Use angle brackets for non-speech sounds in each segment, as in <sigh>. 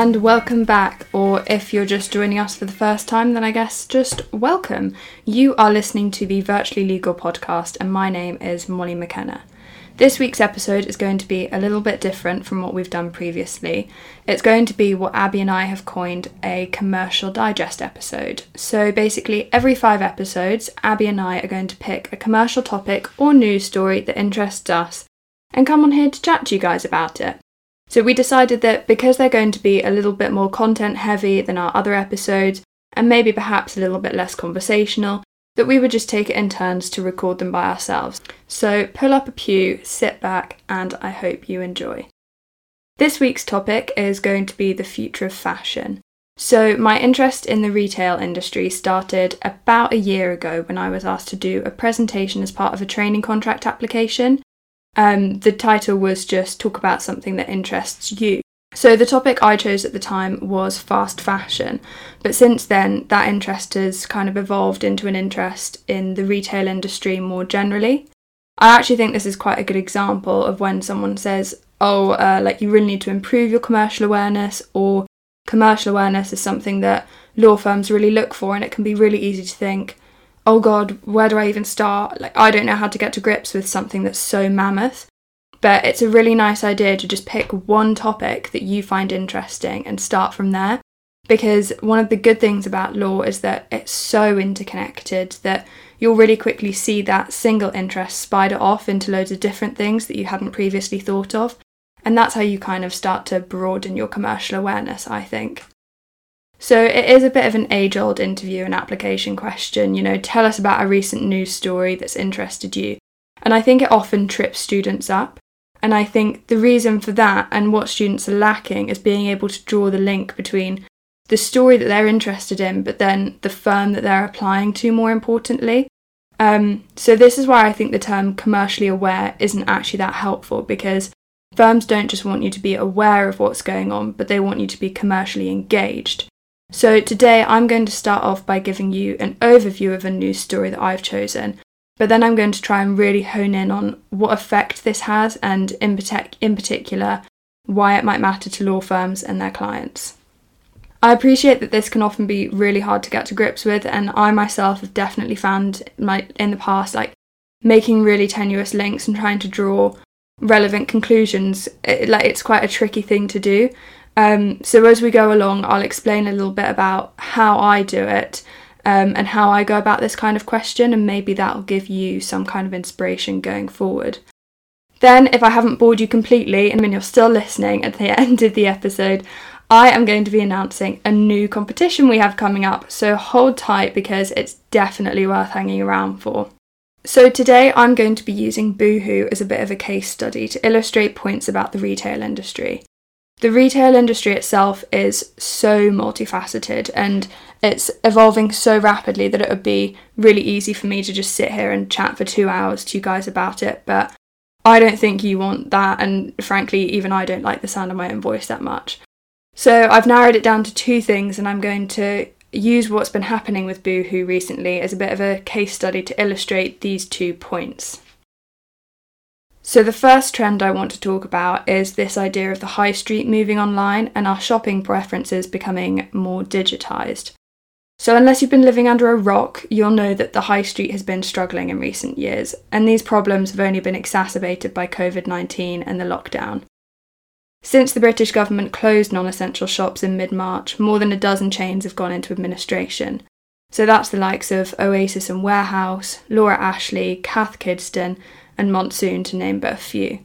And welcome back, or if you're just joining us for the first time, then I guess just welcome. You are listening to the Virtually Legal podcast, and my name is Molly McKenna. This week's episode is going to be a little bit different from what we've done previously. It's going to be what Abby and I have coined a commercial digest episode. So basically, every five episodes, Abby and I are going to pick a commercial topic or news story that interests us and come on here to chat to you guys about it. So we decided that because they're going to be a little bit more content heavy than our other episodes, and maybe perhaps a little bit less conversational, that we would just take it in turns to record them by ourselves. So pull up a pew, sit back, and I hope you enjoy. This week's topic is going to be the future of fashion. So, my interest in the retail industry started about a year ago when I was asked to do a presentation as part of a training contract application. Um, the title was just talk about something that interests you. So the topic I chose at the time was fast fashion, but since then that interest has kind of evolved into an interest in the retail industry more generally. I actually think this is quite a good example of when someone says, "Oh, uh, like you really need to improve your commercial awareness," or commercial awareness is something that law firms really look for, and it can be really easy to think, oh god, where do I even start? Like, I don't know how to get to grips with something that's so mammoth. But it's a really nice idea to just pick one topic that you find interesting and start from there. Because one of the good things about law is that it's so interconnected that you'll really quickly see that single interest spider off into loads of different things that you hadn't previously thought of. And that's how you kind of start to broaden your commercial awareness, I think. So it is a bit of an age old interview and application question. You know, tell us about a recent news story that's interested you. And I think it often trips students up. And I think the reason for that and what students are lacking is being able to draw the link between the story that they're interested in, but then the firm that they're applying to, more importantly. Um, so, this is why I think the term commercially aware isn't actually that helpful because firms don't just want you to be aware of what's going on, but they want you to be commercially engaged. So, today I'm going to start off by giving you an overview of a news story that I've chosen, but then I'm going to try and really hone in on what effect this has and, in, partic- in particular, why it might matter to law firms and their clients. I appreciate that this can often be really hard to get to grips with, and I myself have definitely found my, in the past like making really tenuous links and trying to draw relevant conclusions. It, like it's quite a tricky thing to do. Um, so as we go along, I'll explain a little bit about how I do it um, and how I go about this kind of question, and maybe that'll give you some kind of inspiration going forward. Then, if I haven't bored you completely and you're still listening at the <laughs> end of the episode, I am going to be announcing a new competition we have coming up, so hold tight because it's definitely worth hanging around for. So, today I'm going to be using Boohoo as a bit of a case study to illustrate points about the retail industry the retail industry itself is so multifaceted and it's evolving so rapidly that it would be really easy for me to just sit here and chat for two hours to you guys about it. But I don't think you want that, and frankly, even I don't like the sound of my own voice that much. So I've narrowed it down to two things, and I'm going to use what's been happening with Boohoo recently as a bit of a case study to illustrate these two points. So, the first trend I want to talk about is this idea of the high street moving online and our shopping preferences becoming more digitised. So, unless you've been living under a rock, you'll know that the high street has been struggling in recent years, and these problems have only been exacerbated by COVID 19 and the lockdown. Since the British government closed non essential shops in mid March, more than a dozen chains have gone into administration. So that's the likes of Oasis and Warehouse, Laura Ashley, Cath Kidston, and Monsoon, to name but a few.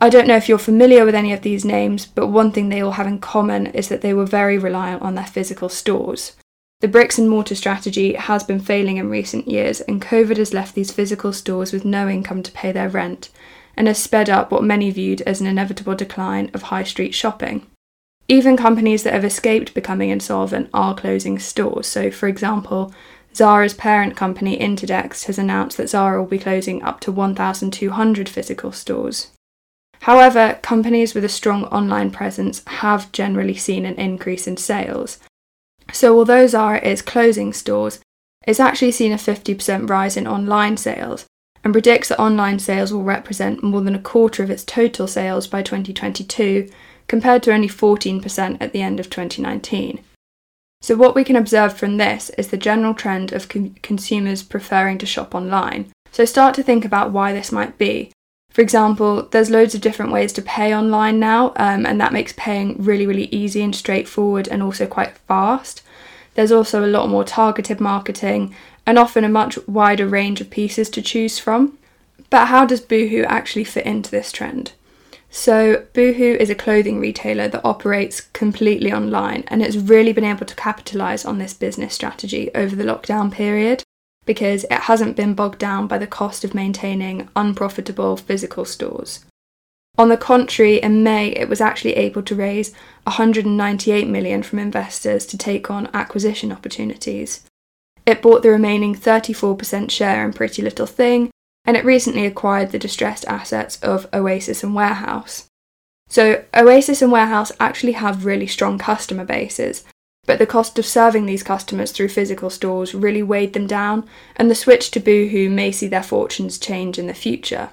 I don't know if you're familiar with any of these names, but one thing they all have in common is that they were very reliant on their physical stores. The bricks and mortar strategy has been failing in recent years, and COVID has left these physical stores with no income to pay their rent, and has sped up what many viewed as an inevitable decline of high street shopping. Even companies that have escaped becoming insolvent are closing stores, so, for example, Zara's parent company Inditex has announced that Zara will be closing up to 1,200 physical stores. However, companies with a strong online presence have generally seen an increase in sales. So, although Zara is closing stores, it's actually seen a 50% rise in online sales and predicts that online sales will represent more than a quarter of its total sales by 2022 compared to only 14% at the end of 2019. So, what we can observe from this is the general trend of con- consumers preferring to shop online. So, start to think about why this might be. For example, there's loads of different ways to pay online now, um, and that makes paying really, really easy and straightforward and also quite fast. There's also a lot more targeted marketing and often a much wider range of pieces to choose from. But how does Boohoo actually fit into this trend? So, Boohoo is a clothing retailer that operates completely online and it's really been able to capitalise on this business strategy over the lockdown period because it hasn't been bogged down by the cost of maintaining unprofitable physical stores. On the contrary, in May it was actually able to raise 198 million from investors to take on acquisition opportunities. It bought the remaining 34% share in Pretty Little Thing and it recently acquired the distressed assets of Oasis and Warehouse. So, Oasis and Warehouse actually have really strong customer bases, but the cost of serving these customers through physical stores really weighed them down, and the switch to Boohoo may see their fortunes change in the future.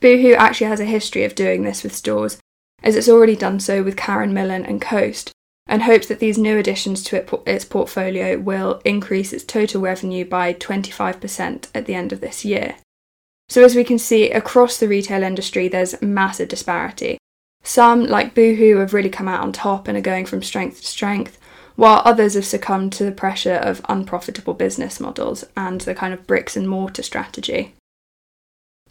Boohoo actually has a history of doing this with stores, as it's already done so with Karen Millen and Coast, and hopes that these new additions to it, its portfolio will increase its total revenue by 25% at the end of this year. So, as we can see across the retail industry, there's massive disparity. Some, like Boohoo, have really come out on top and are going from strength to strength, while others have succumbed to the pressure of unprofitable business models and the kind of bricks and mortar strategy.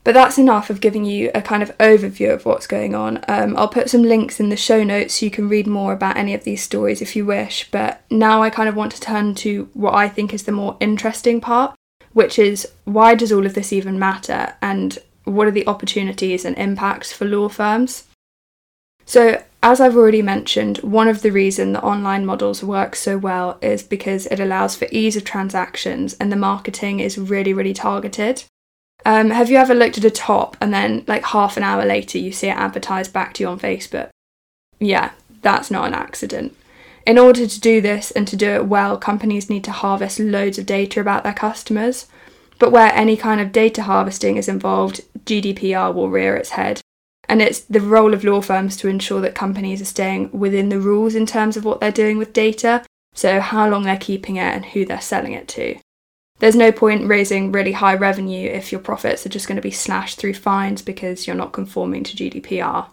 But that's enough of giving you a kind of overview of what's going on. Um, I'll put some links in the show notes so you can read more about any of these stories if you wish. But now I kind of want to turn to what I think is the more interesting part, which is why does all of this even matter and what are the opportunities and impacts for law firms? So, as I've already mentioned, one of the reasons that online models work so well is because it allows for ease of transactions and the marketing is really, really targeted. Um, have you ever looked at a top and then, like, half an hour later, you see it advertised back to you on Facebook? Yeah, that's not an accident. In order to do this and to do it well, companies need to harvest loads of data about their customers. But where any kind of data harvesting is involved, GDPR will rear its head. And it's the role of law firms to ensure that companies are staying within the rules in terms of what they're doing with data, so how long they're keeping it and who they're selling it to. There's no point raising really high revenue if your profits are just going to be slashed through fines because you're not conforming to GDPR.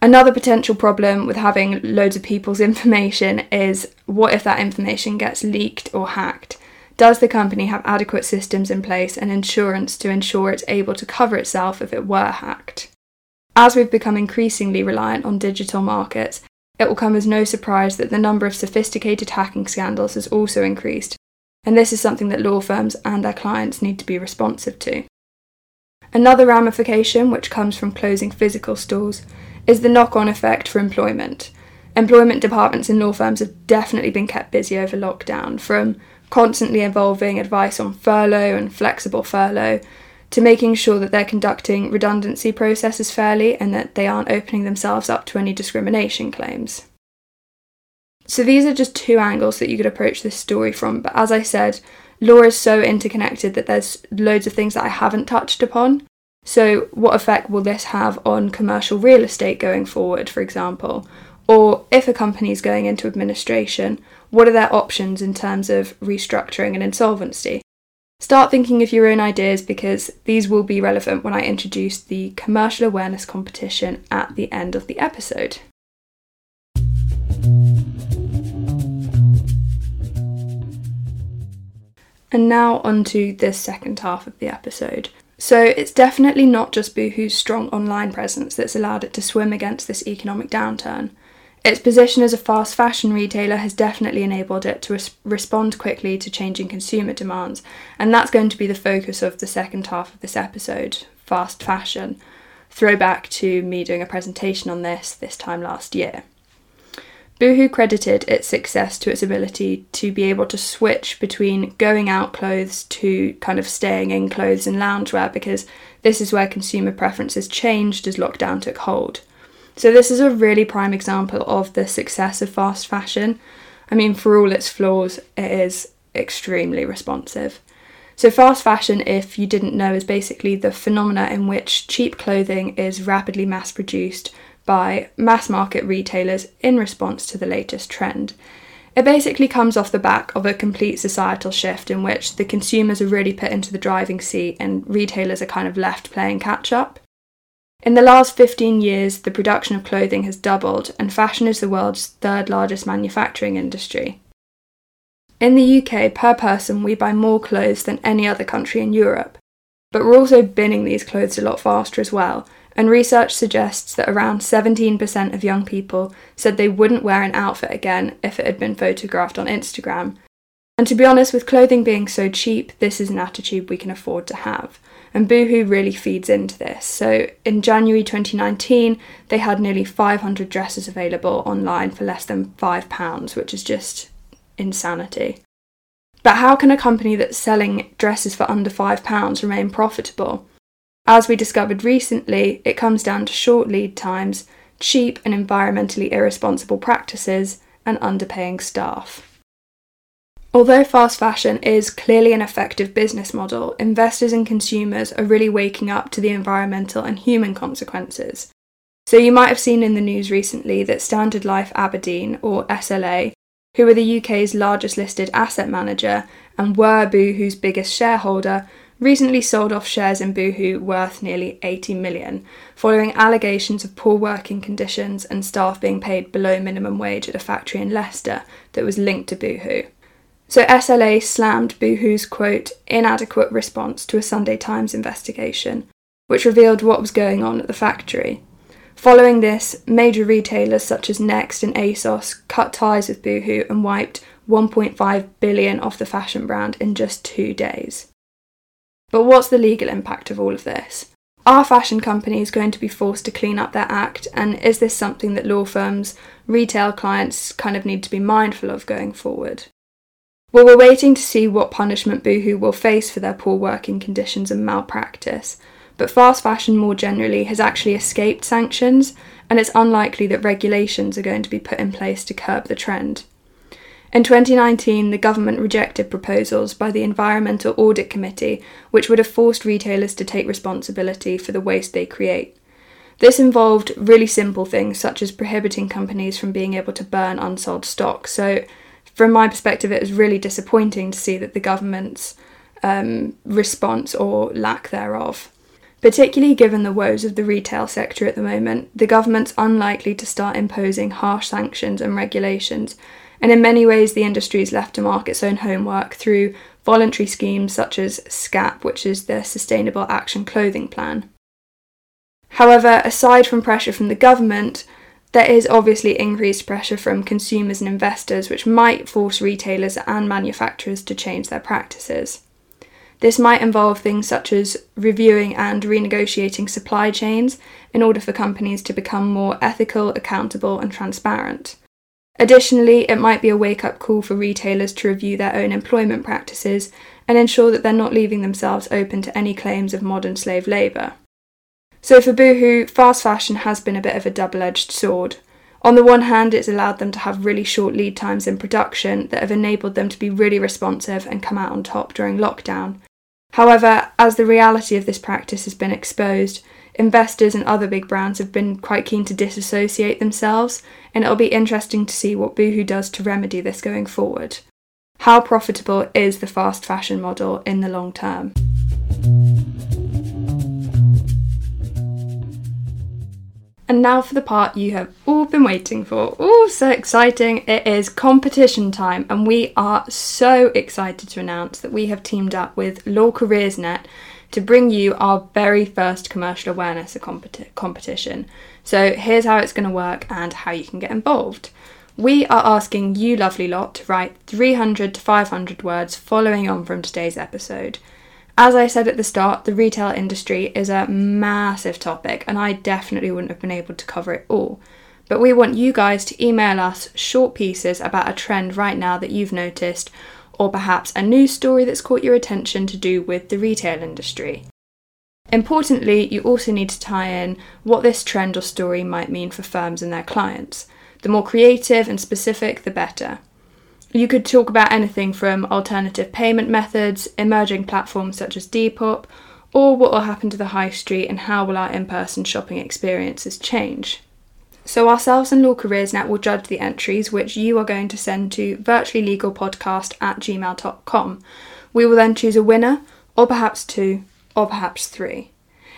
Another potential problem with having loads of people's <laughs> information is what if that information gets leaked or hacked? Does the company have adequate systems in place and insurance to ensure it's able to cover itself if it were hacked? As we've become increasingly reliant on digital markets, it will come as no surprise that the number of sophisticated hacking scandals has also increased, and this is something that law firms and their clients need to be responsive to. Another ramification, which comes from closing physical stores, is the knock on effect for employment. Employment departments in law firms have definitely been kept busy over lockdown, from constantly evolving advice on furlough and flexible furlough to making sure that they're conducting redundancy processes fairly and that they aren't opening themselves up to any discrimination claims. So these are just two angles that you could approach this story from. But as I said, law is so interconnected that there's loads of things that I haven't touched upon. So, what effect will this have on commercial real estate going forward, for example? Or if a company is going into administration, what are their options in terms of restructuring and insolvency? Start thinking of your own ideas because these will be relevant when I introduce the commercial awareness competition at the end of the episode. And now onto the second half of the episode. So it's definitely not just Boohoo's strong online presence that's allowed it to swim against this economic downturn. Its position as a fast fashion retailer has definitely enabled it to res- respond quickly to changing consumer demands, and that's going to be the focus of the second half of this episode fast fashion. Throwback to me doing a presentation on this this time last year. Boohoo credited its success to its ability to be able to switch between going out clothes to kind of staying in clothes and loungewear because this is where consumer preferences changed as lockdown took hold. So, this is a really prime example of the success of fast fashion. I mean, for all its flaws, it is extremely responsive. So, fast fashion, if you didn't know, is basically the phenomena in which cheap clothing is rapidly mass produced by mass market retailers in response to the latest trend. It basically comes off the back of a complete societal shift in which the consumers are really put into the driving seat and retailers are kind of left playing catch up. In the last 15 years, the production of clothing has doubled, and fashion is the world's third largest manufacturing industry. In the UK, per person, we buy more clothes than any other country in Europe, but we're also binning these clothes a lot faster as well, and research suggests that around 17% of young people said they wouldn't wear an outfit again if it had been photographed on Instagram. And to be honest, with clothing being so cheap, this is an attitude we can afford to have and Boohoo really feeds into this. So in January 2019, they had nearly 500 dresses available online for less than £5, which is just insanity. But how can a company that's selling dresses for under £5 remain profitable? As we discovered recently, it comes down to short lead times, cheap and environmentally irresponsible practices, and underpaying staff. Although fast fashion is clearly an effective business model, investors and consumers are really waking up to the environmental and human consequences. So, you might have seen in the news recently that Standard Life Aberdeen, or SLA, who are the UK's largest listed asset manager and were Boohoo's biggest shareholder, recently sold off shares in Boohoo worth nearly 80 million, following allegations of poor working conditions and staff being paid below minimum wage at a factory in Leicester that was linked to Boohoo. So SLA slammed Boohoo's quote, inadequate response to a Sunday Times investigation, which revealed what was going on at the factory. Following this, major retailers such as Next and ASOS cut ties with Boohoo and wiped 1.5 billion off the fashion brand in just two days. But what's the legal impact of all of this? Are fashion companies going to be forced to clean up their act, and is this something that law firms, retail clients kind of need to be mindful of going forward? Well, we're waiting to see what punishment Boohoo will face for their poor working conditions and malpractice, but fast fashion more generally has actually escaped sanctions, and it's unlikely that regulations are going to be put in place to curb the trend. In 2019, the government rejected proposals by the Environmental Audit Committee, which would have forced retailers to take responsibility for the waste they create. This involved really simple things such as prohibiting companies from being able to burn unsold stock, so from my perspective, it was really disappointing to see that the government's um, response or lack thereof. Particularly given the woes of the retail sector at the moment, the government's unlikely to start imposing harsh sanctions and regulations, and in many ways, the industry is left to mark its own homework through voluntary schemes such as SCAP, which is the Sustainable Action Clothing Plan. However, aside from pressure from the government, there is obviously increased pressure from consumers and investors, which might force retailers and manufacturers to change their practices. This might involve things such as reviewing and renegotiating supply chains in order for companies to become more ethical, accountable, and transparent. Additionally, it might be a wake up call for retailers to review their own employment practices and ensure that they're not leaving themselves open to any claims of modern slave labour. So for Boohoo, fast fashion has been a bit of a double edged sword. On the one hand, it's allowed them to have really short lead times in production that have enabled them to be really responsive and come out on top during lockdown. However, as the reality of this practice has been exposed, investors and other big brands have been quite keen to disassociate themselves, and it'll be interesting to see what Boohoo does to remedy this going forward. How profitable is the fast fashion model in the long term? And now for the part you have all been waiting for. Oh, so exciting! It is competition time, and we are so excited to announce that we have teamed up with Law Careers Net to bring you our very first commercial awareness competi- competition. So, here's how it's going to work and how you can get involved. We are asking you, lovely lot, to write 300 to 500 words following on from today's episode. As I said at the start, the retail industry is a massive topic, and I definitely wouldn't have been able to cover it all. But we want you guys to email us short pieces about a trend right now that you've noticed, or perhaps a news story that's caught your attention to do with the retail industry. Importantly, you also need to tie in what this trend or story might mean for firms and their clients. The more creative and specific, the better. You could talk about anything from alternative payment methods, emerging platforms such as Depop, or what will happen to the high street and how will our in person shopping experiences change. So, ourselves and Law Careers Net will judge the entries, which you are going to send to virtuallylegalpodcast at gmail.com. We will then choose a winner, or perhaps two, or perhaps three.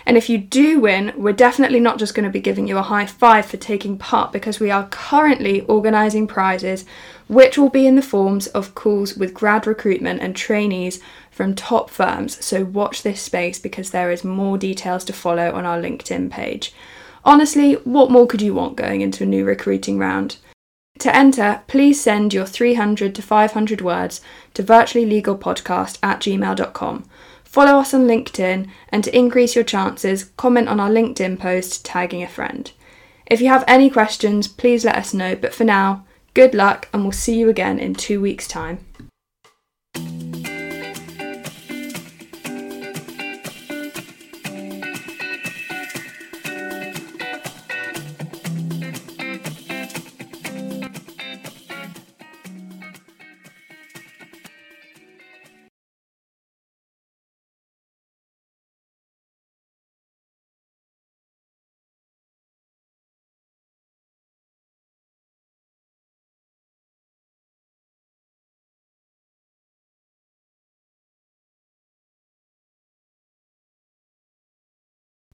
And if you do win, we're definitely not just going to be giving you a high five for taking part because we are currently organising prizes, which will be in the forms of calls with grad recruitment and trainees from top firms. So watch this space because there is more details to follow on our LinkedIn page. Honestly, what more could you want going into a new recruiting round? To enter, please send your 300 to 500 words to virtuallylegalpodcast at gmail.com Follow us on LinkedIn, and to increase your chances, comment on our LinkedIn post tagging a friend. If you have any questions, please let us know, but for now, good luck and we'll see you again in two weeks' time.